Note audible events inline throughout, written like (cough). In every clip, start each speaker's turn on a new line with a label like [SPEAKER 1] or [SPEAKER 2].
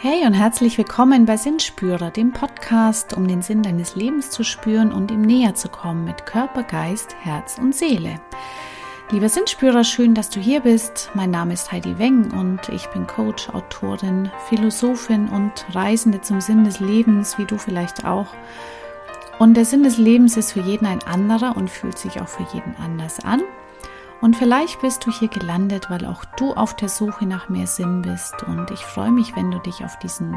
[SPEAKER 1] Hey und herzlich willkommen bei Sinnspürer, dem Podcast, um den Sinn deines Lebens zu spüren und ihm näher zu kommen mit Körper, Geist, Herz und Seele. Lieber Sinnspürer, schön, dass du hier bist. Mein Name ist Heidi Weng und ich bin Coach, Autorin, Philosophin und Reisende zum Sinn des Lebens, wie du vielleicht auch. Und der Sinn des Lebens ist für jeden ein anderer und fühlt sich auch für jeden anders an. Und vielleicht bist du hier gelandet, weil auch du auf der Suche nach mehr Sinn bist. Und ich freue mich, wenn du dich auf diesen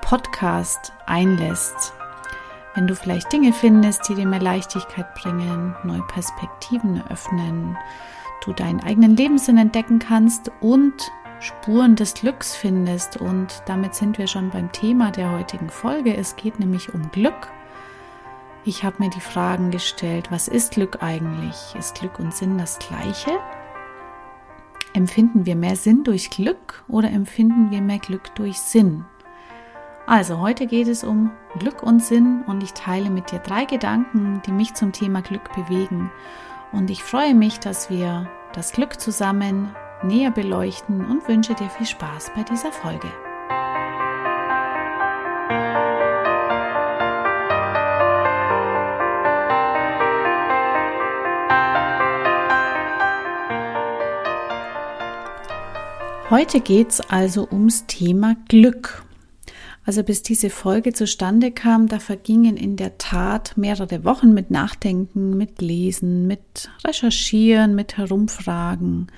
[SPEAKER 1] Podcast einlässt. Wenn du vielleicht Dinge findest, die dir mehr Leichtigkeit bringen, neue Perspektiven eröffnen, du deinen eigenen Lebenssinn entdecken kannst und Spuren des Glücks findest. Und damit sind wir schon beim Thema der heutigen Folge. Es geht nämlich um Glück. Ich habe mir die Fragen gestellt, was ist Glück eigentlich? Ist Glück und Sinn das gleiche? Empfinden wir mehr Sinn durch Glück oder empfinden wir mehr Glück durch Sinn? Also heute geht es um Glück und Sinn und ich teile mit dir drei Gedanken, die mich zum Thema Glück bewegen. Und ich freue mich, dass wir das Glück zusammen näher beleuchten und wünsche dir viel Spaß bei dieser Folge. Heute geht es also ums Thema Glück. Also bis diese Folge zustande kam, da vergingen in der Tat mehrere Wochen mit Nachdenken, mit Lesen, mit Recherchieren, mit Herumfragen.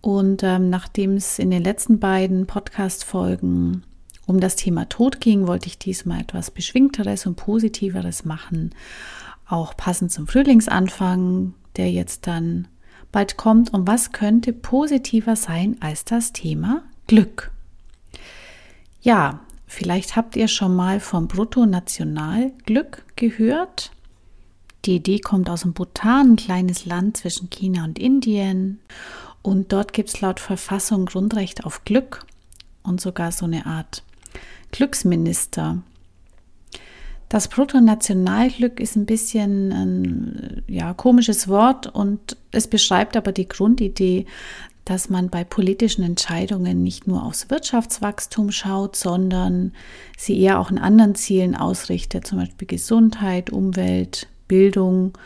[SPEAKER 1] Und ähm, nachdem es in den letzten beiden Podcast-Folgen um das Thema Tod ging, wollte ich diesmal etwas Beschwingteres und Positiveres machen. Auch passend zum Frühlingsanfang, der jetzt dann bald kommt und was könnte positiver sein als das Thema Glück. Ja, vielleicht habt ihr schon mal vom Bruttonationalglück gehört. Die Idee kommt aus dem Bhutan, ein kleines Land zwischen China und Indien. Und dort gibt es laut Verfassung Grundrecht auf Glück und sogar so eine Art Glücksminister. Das Bruttonationalglück ist ein bisschen ein ja, komisches Wort und es beschreibt aber die Grundidee, dass man bei politischen Entscheidungen nicht nur aufs Wirtschaftswachstum schaut, sondern sie eher auch in anderen Zielen ausrichtet, zum Beispiel Gesundheit, Umwelt, Bildung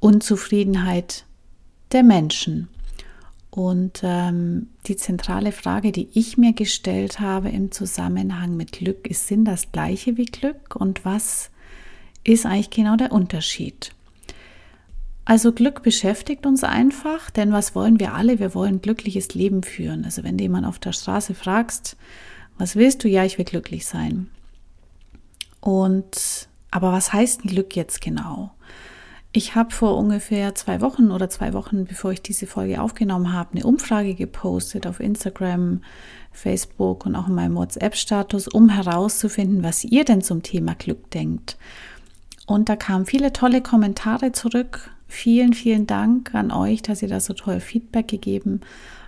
[SPEAKER 1] und Zufriedenheit der Menschen. Und ähm, die zentrale Frage, die ich mir gestellt habe im Zusammenhang mit Glück, ist, sind das gleiche wie Glück und was ist eigentlich genau der Unterschied? Also Glück beschäftigt uns einfach, denn was wollen wir alle? Wir wollen ein glückliches Leben führen. Also wenn du jemand auf der Straße fragst, was willst du? Ja, ich will glücklich sein. Und aber was heißt Glück jetzt genau? Ich habe vor ungefähr zwei Wochen oder zwei Wochen, bevor ich diese Folge aufgenommen habe, eine Umfrage gepostet auf Instagram, Facebook und auch in meinem WhatsApp-Status, um herauszufinden, was ihr denn zum Thema Glück denkt. Und da kamen viele tolle Kommentare zurück. Vielen, vielen Dank an euch, dass ihr da so toll Feedback gegeben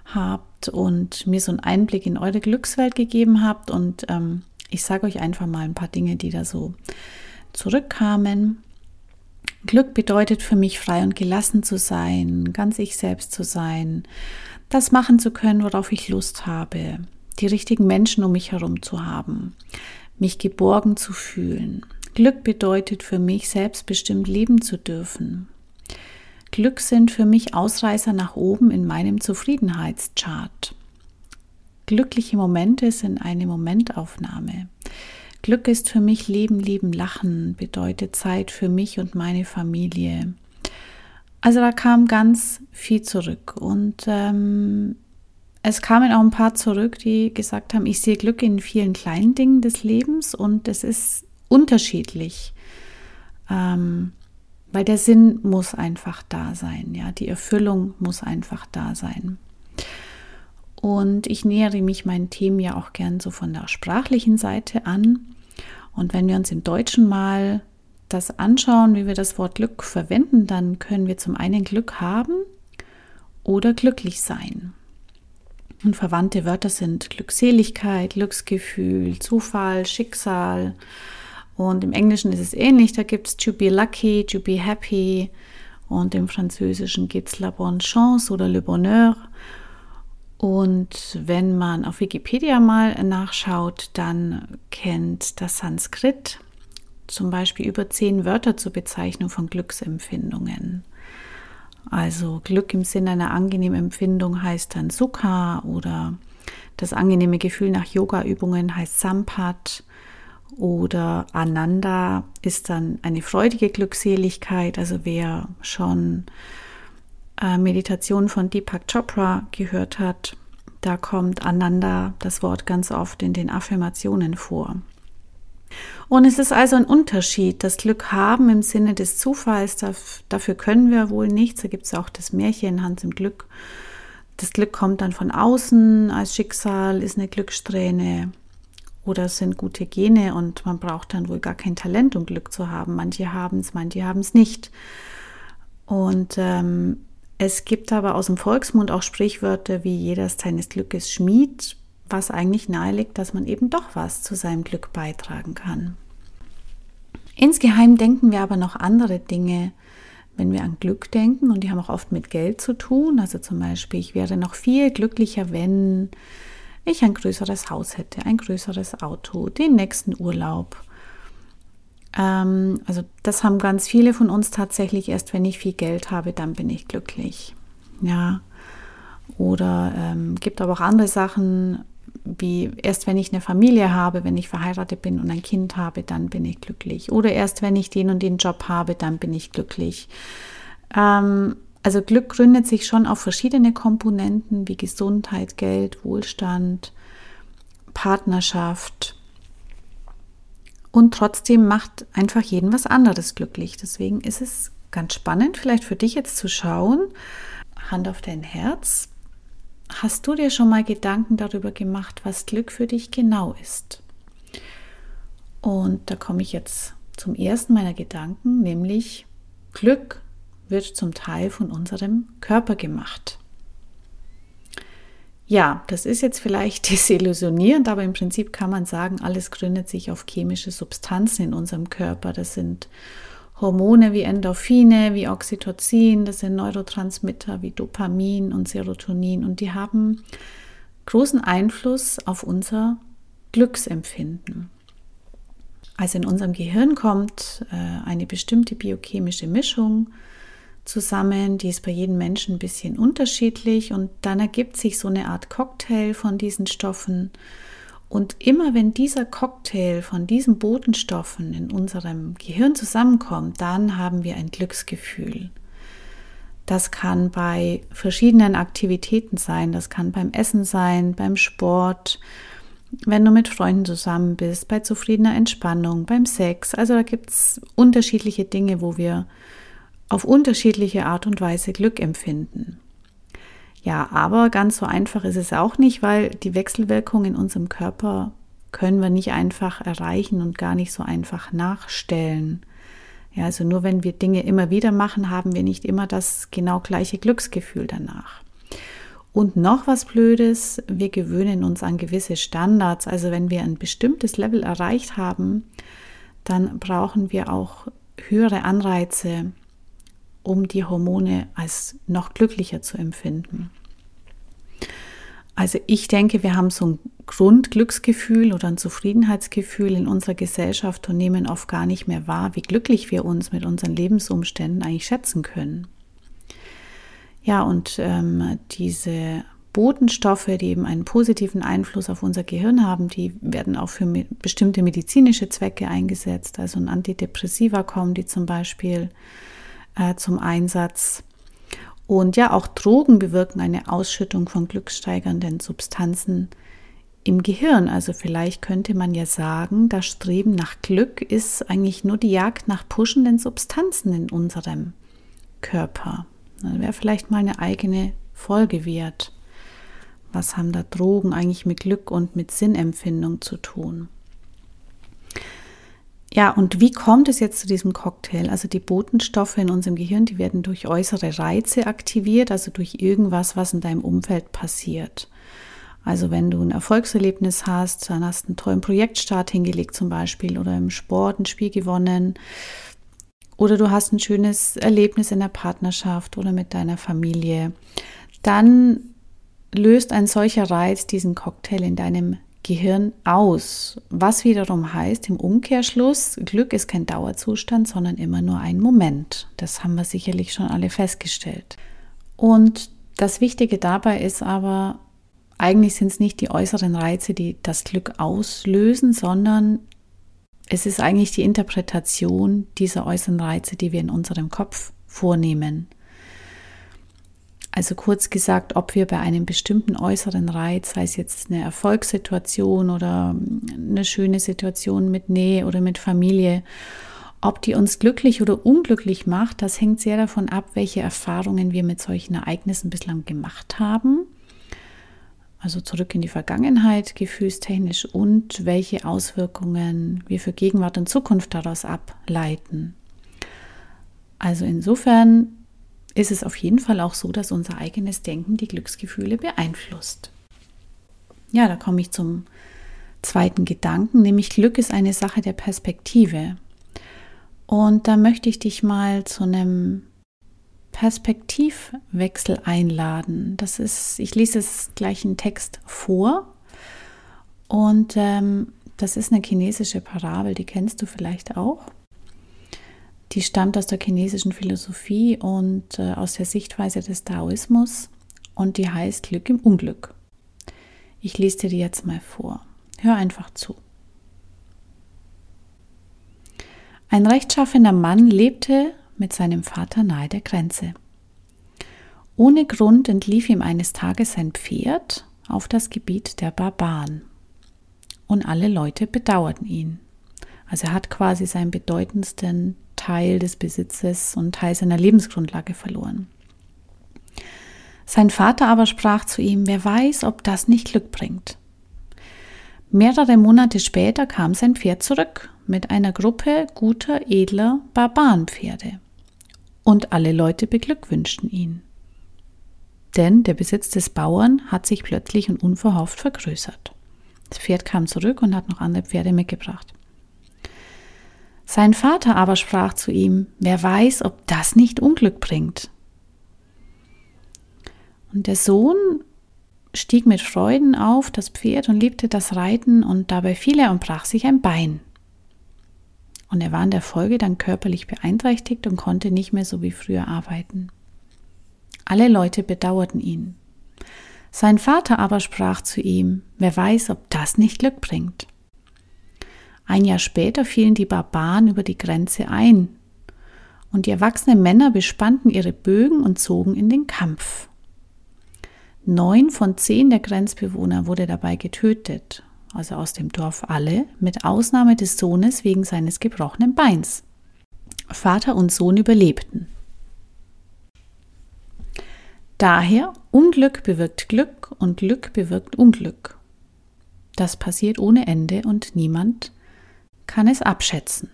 [SPEAKER 1] habt und mir so einen Einblick in eure Glückswelt gegeben habt. Und ähm, ich sage euch einfach mal ein paar Dinge, die da so zurückkamen. Glück bedeutet für mich frei und gelassen zu sein, ganz ich selbst zu sein, das machen zu können, worauf ich Lust habe, die richtigen Menschen um mich herum zu haben, mich geborgen zu fühlen. Glück bedeutet für mich selbstbestimmt leben zu dürfen. Glück sind für mich Ausreißer nach oben in meinem Zufriedenheitschart. Glückliche Momente sind eine Momentaufnahme. Glück ist für mich Leben, Lieben, Lachen, bedeutet Zeit für mich und meine Familie. Also da kam ganz viel zurück und ähm, es kamen auch ein paar zurück, die gesagt haben, ich sehe Glück in vielen kleinen Dingen des Lebens und es ist unterschiedlich, ähm, weil der Sinn muss einfach da sein, ja, die Erfüllung muss einfach da sein. Und ich nähere mich meinen Themen ja auch gern so von der sprachlichen Seite an. Und wenn wir uns im Deutschen mal das anschauen, wie wir das Wort Glück verwenden, dann können wir zum einen Glück haben oder glücklich sein. Und verwandte Wörter sind Glückseligkeit, Glücksgefühl, Zufall, Schicksal. Und im Englischen ist es ähnlich, da gibt es to be lucky, to be happy. Und im Französischen gibt es la bonne chance oder le bonheur. Und wenn man auf Wikipedia mal nachschaut, dann kennt das Sanskrit zum Beispiel über zehn Wörter zur Bezeichnung von Glücksempfindungen. Also Glück im Sinne einer angenehmen Empfindung heißt dann Sukha oder das angenehme Gefühl nach Yoga-Übungen heißt Sampat oder Ananda ist dann eine freudige Glückseligkeit. Also wer schon äh, Meditation von Deepak Chopra gehört hat, da kommt Ananda, das Wort, ganz oft in den Affirmationen vor. Und es ist also ein Unterschied. Das Glück haben im Sinne des Zufalls, dafür können wir wohl nichts. Da gibt es auch das Märchen Hans im Glück. Das Glück kommt dann von außen als Schicksal, ist eine Glückssträhne oder sind gute Gene und man braucht dann wohl gar kein Talent, um Glück zu haben. Manche haben es, manche haben es nicht. Und ähm, es gibt aber aus dem Volksmund auch Sprichwörter wie jeder ist seines Glückes Schmied, was eigentlich nahelegt, dass man eben doch was zu seinem Glück beitragen kann. Insgeheim denken wir aber noch andere Dinge, wenn wir an Glück denken und die haben auch oft mit Geld zu tun. Also zum Beispiel, ich wäre noch viel glücklicher, wenn ich ein größeres Haus hätte, ein größeres Auto, den nächsten Urlaub. Ähm, also das haben ganz viele von uns tatsächlich erst, wenn ich viel Geld habe, dann bin ich glücklich. Ja. Oder ähm, gibt aber auch andere Sachen, wie erst wenn ich eine Familie habe, wenn ich verheiratet bin und ein Kind habe, dann bin ich glücklich. Oder erst wenn ich den und den Job habe, dann bin ich glücklich. Ähm, also Glück gründet sich schon auf verschiedene Komponenten wie Gesundheit, Geld, Wohlstand, Partnerschaft. Und trotzdem macht einfach jeden was anderes glücklich. Deswegen ist es ganz spannend, vielleicht für dich jetzt zu schauen, Hand auf dein Herz, hast du dir schon mal Gedanken darüber gemacht, was Glück für dich genau ist? Und da komme ich jetzt zum ersten meiner Gedanken, nämlich Glück wird zum Teil von unserem Körper gemacht. Ja, das ist jetzt vielleicht (laughs) desillusionierend, aber im Prinzip kann man sagen, alles gründet sich auf chemische Substanzen in unserem Körper. Das sind Hormone wie Endorphine, wie Oxytocin, das sind Neurotransmitter wie Dopamin und Serotonin und die haben großen Einfluss auf unser Glücksempfinden. Also in unserem Gehirn kommt äh, eine bestimmte biochemische Mischung zusammen. Die ist bei jedem Menschen ein bisschen unterschiedlich und dann ergibt sich so eine Art Cocktail von diesen Stoffen. Und immer wenn dieser Cocktail von diesen Botenstoffen in unserem Gehirn zusammenkommt, dann haben wir ein Glücksgefühl. Das kann bei verschiedenen Aktivitäten sein, das kann beim Essen sein, beim Sport, wenn du mit Freunden zusammen bist, bei zufriedener Entspannung, beim Sex. Also da gibt es unterschiedliche Dinge, wo wir auf unterschiedliche Art und Weise Glück empfinden. Ja, aber ganz so einfach ist es auch nicht, weil die Wechselwirkung in unserem Körper können wir nicht einfach erreichen und gar nicht so einfach nachstellen. Ja, also nur wenn wir Dinge immer wieder machen, haben wir nicht immer das genau gleiche Glücksgefühl danach. Und noch was Blödes, wir gewöhnen uns an gewisse Standards. Also wenn wir ein bestimmtes Level erreicht haben, dann brauchen wir auch höhere Anreize, um die Hormone als noch glücklicher zu empfinden. Also ich denke, wir haben so ein Grundglücksgefühl oder ein Zufriedenheitsgefühl in unserer Gesellschaft und nehmen oft gar nicht mehr wahr, wie glücklich wir uns mit unseren Lebensumständen eigentlich schätzen können. Ja, und ähm, diese Botenstoffe, die eben einen positiven Einfluss auf unser Gehirn haben, die werden auch für bestimmte medizinische Zwecke eingesetzt. Also ein Antidepressiva kommen die zum Beispiel äh, zum Einsatz. Und ja, auch Drogen bewirken eine Ausschüttung von glückssteigernden Substanzen im Gehirn. Also vielleicht könnte man ja sagen, das Streben nach Glück ist eigentlich nur die Jagd nach pushenden Substanzen in unserem Körper. Das wäre vielleicht mal eine eigene Folge wert. Was haben da Drogen eigentlich mit Glück und mit Sinnempfindung zu tun? Ja, und wie kommt es jetzt zu diesem Cocktail? Also die Botenstoffe in unserem Gehirn, die werden durch äußere Reize aktiviert, also durch irgendwas, was in deinem Umfeld passiert. Also wenn du ein Erfolgserlebnis hast, dann hast du einen tollen Projektstart hingelegt zum Beispiel oder im Sport ein Spiel gewonnen oder du hast ein schönes Erlebnis in der Partnerschaft oder mit deiner Familie, dann löst ein solcher Reiz diesen Cocktail in deinem Gehirn aus, was wiederum heißt im Umkehrschluss, Glück ist kein Dauerzustand, sondern immer nur ein Moment. Das haben wir sicherlich schon alle festgestellt. Und das Wichtige dabei ist aber, eigentlich sind es nicht die äußeren Reize, die das Glück auslösen, sondern es ist eigentlich die Interpretation dieser äußeren Reize, die wir in unserem Kopf vornehmen. Also kurz gesagt, ob wir bei einem bestimmten äußeren Reiz, sei es jetzt eine Erfolgssituation oder eine schöne Situation mit Nähe oder mit Familie, ob die uns glücklich oder unglücklich macht, das hängt sehr davon ab, welche Erfahrungen wir mit solchen Ereignissen bislang gemacht haben. Also zurück in die Vergangenheit, gefühlstechnisch und welche Auswirkungen wir für Gegenwart und Zukunft daraus ableiten. Also insofern ist es auf jeden Fall auch so, dass unser eigenes Denken die Glücksgefühle beeinflusst. Ja, da komme ich zum zweiten Gedanken, nämlich Glück ist eine Sache der Perspektive. Und da möchte ich dich mal zu einem Perspektivwechsel einladen. Das ist, ich lese es gleich in Text vor. Und ähm, das ist eine chinesische Parabel, die kennst du vielleicht auch. Die stammt aus der chinesischen Philosophie und äh, aus der Sichtweise des Daoismus und die heißt Glück im Unglück. Ich lese dir die jetzt mal vor. Hör einfach zu. Ein rechtschaffener Mann lebte mit seinem Vater nahe der Grenze. Ohne Grund entlief ihm eines Tages sein Pferd auf das Gebiet der Barbaren. Und alle Leute bedauerten ihn. Also er hat quasi seinen bedeutendsten Teil des Besitzes und Teil seiner Lebensgrundlage verloren. Sein Vater aber sprach zu ihm, wer weiß, ob das nicht Glück bringt. Mehrere Monate später kam sein Pferd zurück mit einer Gruppe guter, edler Barbarenpferde. Und alle Leute beglückwünschten ihn. Denn der Besitz des Bauern hat sich plötzlich und unverhofft vergrößert. Das Pferd kam zurück und hat noch andere Pferde mitgebracht. Sein Vater aber sprach zu ihm, wer weiß, ob das nicht Unglück bringt. Und der Sohn stieg mit Freuden auf das Pferd und liebte das Reiten, und dabei fiel er und brach sich ein Bein. Und er war in der Folge dann körperlich beeinträchtigt und konnte nicht mehr so wie früher arbeiten. Alle Leute bedauerten ihn. Sein Vater aber sprach zu ihm, wer weiß, ob das nicht Glück bringt. Ein Jahr später fielen die Barbaren über die Grenze ein, und die erwachsenen Männer bespannten ihre Bögen und zogen in den Kampf. Neun von zehn der Grenzbewohner wurde dabei getötet, also aus dem Dorf alle, mit Ausnahme des Sohnes wegen seines gebrochenen Beins. Vater und Sohn überlebten. Daher Unglück bewirkt Glück und Glück bewirkt Unglück. Das passiert ohne Ende und niemand kann es abschätzen.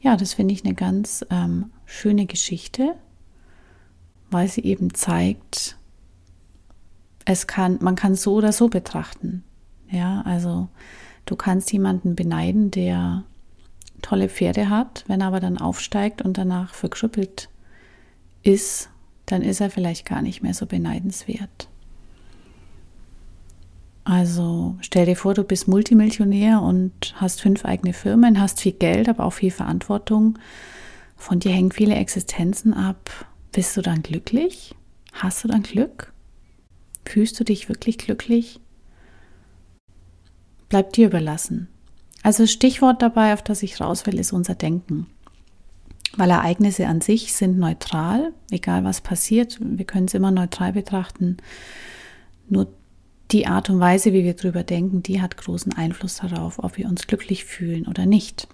[SPEAKER 1] Ja, das finde ich eine ganz ähm, schöne Geschichte, weil sie eben zeigt, es kann, man kann so oder so betrachten. Ja, also du kannst jemanden beneiden, der tolle Pferde hat, wenn er aber dann aufsteigt und danach verkrüppelt ist, dann ist er vielleicht gar nicht mehr so beneidenswert. Also stell dir vor, du bist Multimillionär und hast fünf eigene Firmen, hast viel Geld, aber auch viel Verantwortung. Von dir hängen viele Existenzen ab. Bist du dann glücklich? Hast du dann Glück? Fühlst du dich wirklich glücklich? Bleibt dir überlassen. Also Stichwort dabei, auf das ich raus will, ist unser Denken. Weil Ereignisse an sich sind neutral, egal was passiert, wir können es immer neutral betrachten. Nur die Art und Weise, wie wir drüber denken, die hat großen Einfluss darauf, ob wir uns glücklich fühlen oder nicht.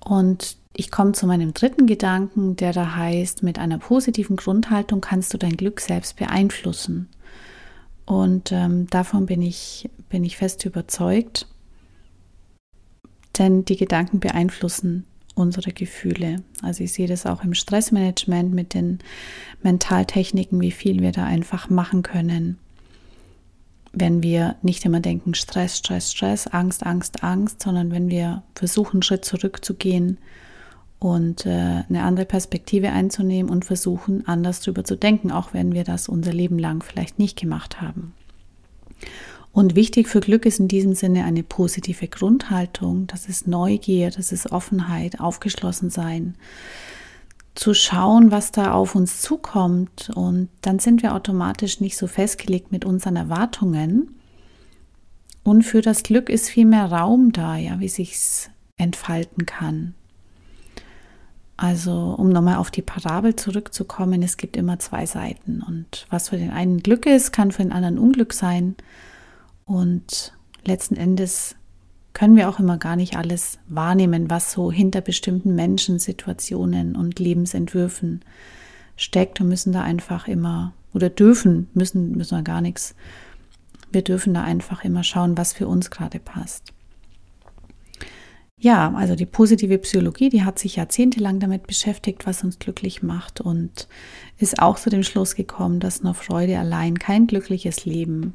[SPEAKER 1] Und ich komme zu meinem dritten Gedanken, der da heißt, mit einer positiven Grundhaltung kannst du dein Glück selbst beeinflussen. Und ähm, davon bin ich, bin ich fest überzeugt, denn die Gedanken beeinflussen unsere Gefühle. Also ich sehe das auch im Stressmanagement mit den Mentaltechniken, wie viel wir da einfach machen können. Wenn wir nicht immer denken, Stress, Stress, Stress, Angst, Angst, Angst, sondern wenn wir versuchen, einen Schritt zurückzugehen und äh, eine andere Perspektive einzunehmen und versuchen, anders drüber zu denken, auch wenn wir das unser Leben lang vielleicht nicht gemacht haben. Und wichtig für Glück ist in diesem Sinne eine positive Grundhaltung. Das ist Neugier, das ist Offenheit, aufgeschlossen sein, zu schauen, was da auf uns zukommt. Und dann sind wir automatisch nicht so festgelegt mit unseren Erwartungen. Und für das Glück ist viel mehr Raum da, ja, wie sich's entfalten kann. Also, um nochmal auf die Parabel zurückzukommen, es gibt immer zwei Seiten. Und was für den einen Glück ist, kann für den anderen Unglück sein. Und letzten Endes können wir auch immer gar nicht alles wahrnehmen, was so hinter bestimmten Menschen, Situationen und Lebensentwürfen steckt und müssen da einfach immer oder dürfen, müssen, müssen wir gar nichts. Wir dürfen da einfach immer schauen, was für uns gerade passt. Ja, also die positive Psychologie, die hat sich jahrzehntelang damit beschäftigt, was uns glücklich macht und ist auch zu dem Schluss gekommen, dass nur Freude allein kein glückliches Leben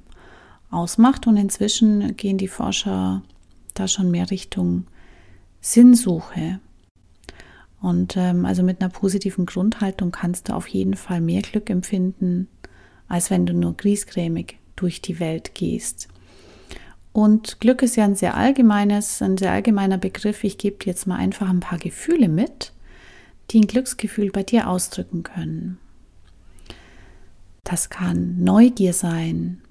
[SPEAKER 1] ausmacht. Und inzwischen gehen die Forscher da schon mehr Richtung Sinnsuche. Und ähm, also mit einer positiven Grundhaltung kannst du auf jeden Fall mehr Glück empfinden, als wenn du nur griesgrämig durch die Welt gehst. Und Glück ist ja ein sehr allgemeines, ein sehr allgemeiner Begriff. Ich gebe dir jetzt mal einfach ein paar Gefühle mit, die ein Glücksgefühl bei dir ausdrücken können. Das kann Neugier sein,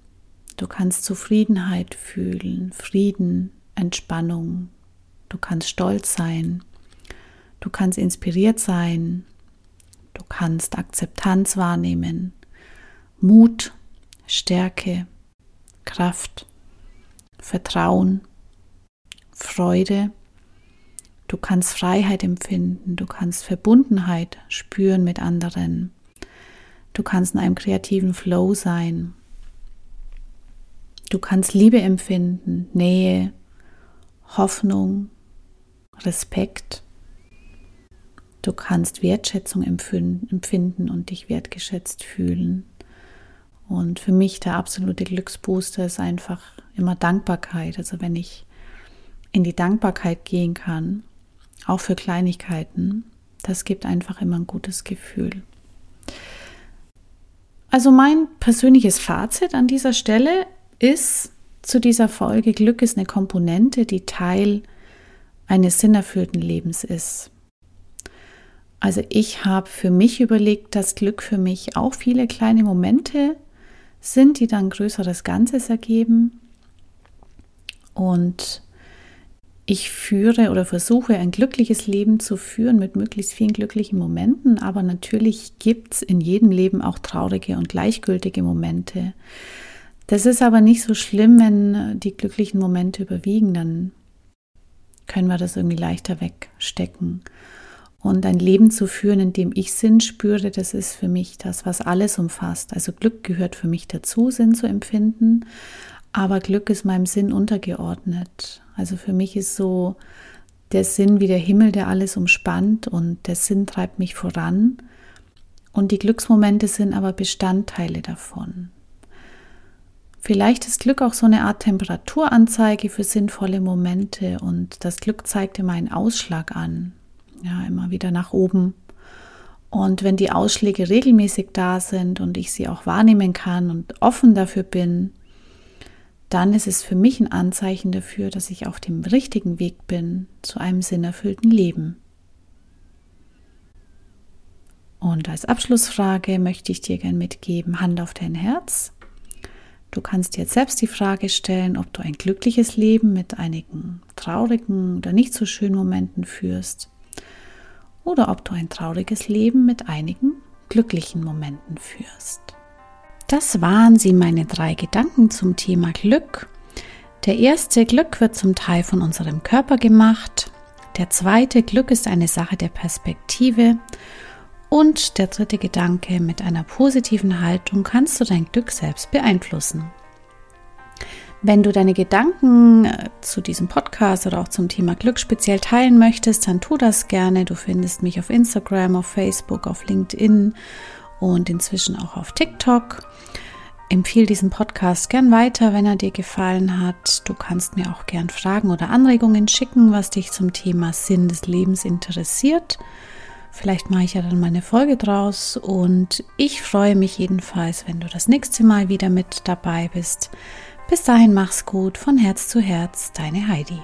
[SPEAKER 1] Du kannst Zufriedenheit fühlen, Frieden, Entspannung. Du kannst stolz sein. Du kannst inspiriert sein. Du kannst Akzeptanz wahrnehmen. Mut, Stärke, Kraft, Vertrauen, Freude. Du kannst Freiheit empfinden. Du kannst Verbundenheit spüren mit anderen. Du kannst in einem kreativen Flow sein. Du kannst Liebe empfinden, Nähe, Hoffnung, Respekt. Du kannst Wertschätzung empfinden und dich wertgeschätzt fühlen. Und für mich der absolute Glücksbooster ist einfach immer Dankbarkeit. Also wenn ich in die Dankbarkeit gehen kann, auch für Kleinigkeiten, das gibt einfach immer ein gutes Gefühl. Also mein persönliches Fazit an dieser Stelle ist zu dieser Folge, Glück ist eine Komponente, die Teil eines sinnerfüllten Lebens ist. Also ich habe für mich überlegt, dass Glück für mich auch viele kleine Momente sind, die dann größeres Ganzes ergeben. Und ich führe oder versuche ein glückliches Leben zu führen mit möglichst vielen glücklichen Momenten, aber natürlich gibt es in jedem Leben auch traurige und gleichgültige Momente. Das ist aber nicht so schlimm, wenn die glücklichen Momente überwiegen, dann können wir das irgendwie leichter wegstecken. Und ein Leben zu führen, in dem ich Sinn spüre, das ist für mich das, was alles umfasst. Also Glück gehört für mich dazu, Sinn zu empfinden, aber Glück ist meinem Sinn untergeordnet. Also für mich ist so der Sinn wie der Himmel, der alles umspannt und der Sinn treibt mich voran. Und die Glücksmomente sind aber Bestandteile davon. Vielleicht ist Glück auch so eine Art Temperaturanzeige für sinnvolle Momente und das Glück zeigt immer einen Ausschlag an. Ja, immer wieder nach oben. Und wenn die Ausschläge regelmäßig da sind und ich sie auch wahrnehmen kann und offen dafür bin, dann ist es für mich ein Anzeichen dafür, dass ich auf dem richtigen Weg bin zu einem sinnerfüllten Leben. Und als Abschlussfrage möchte ich dir gern mitgeben, Hand auf dein Herz. Du kannst jetzt selbst die Frage stellen, ob du ein glückliches Leben mit einigen traurigen oder nicht so schönen Momenten führst oder ob du ein trauriges Leben mit einigen glücklichen Momenten führst. Das waren sie meine drei Gedanken zum Thema Glück. Der erste Glück wird zum Teil von unserem Körper gemacht. Der zweite Glück ist eine Sache der Perspektive und der dritte Gedanke, mit einer positiven Haltung kannst du dein Glück selbst beeinflussen. Wenn du deine Gedanken äh, zu diesem Podcast oder auch zum Thema Glück speziell teilen möchtest, dann tu das gerne. Du findest mich auf Instagram, auf Facebook, auf LinkedIn und inzwischen auch auf TikTok. empfehle diesen Podcast gern weiter, wenn er dir gefallen hat. Du kannst mir auch gern Fragen oder Anregungen schicken, was dich zum Thema Sinn des Lebens interessiert. Vielleicht mache ich ja dann mal eine Folge draus und ich freue mich jedenfalls, wenn du das nächste Mal wieder mit dabei bist. Bis dahin mach's gut, von Herz zu Herz, deine Heidi.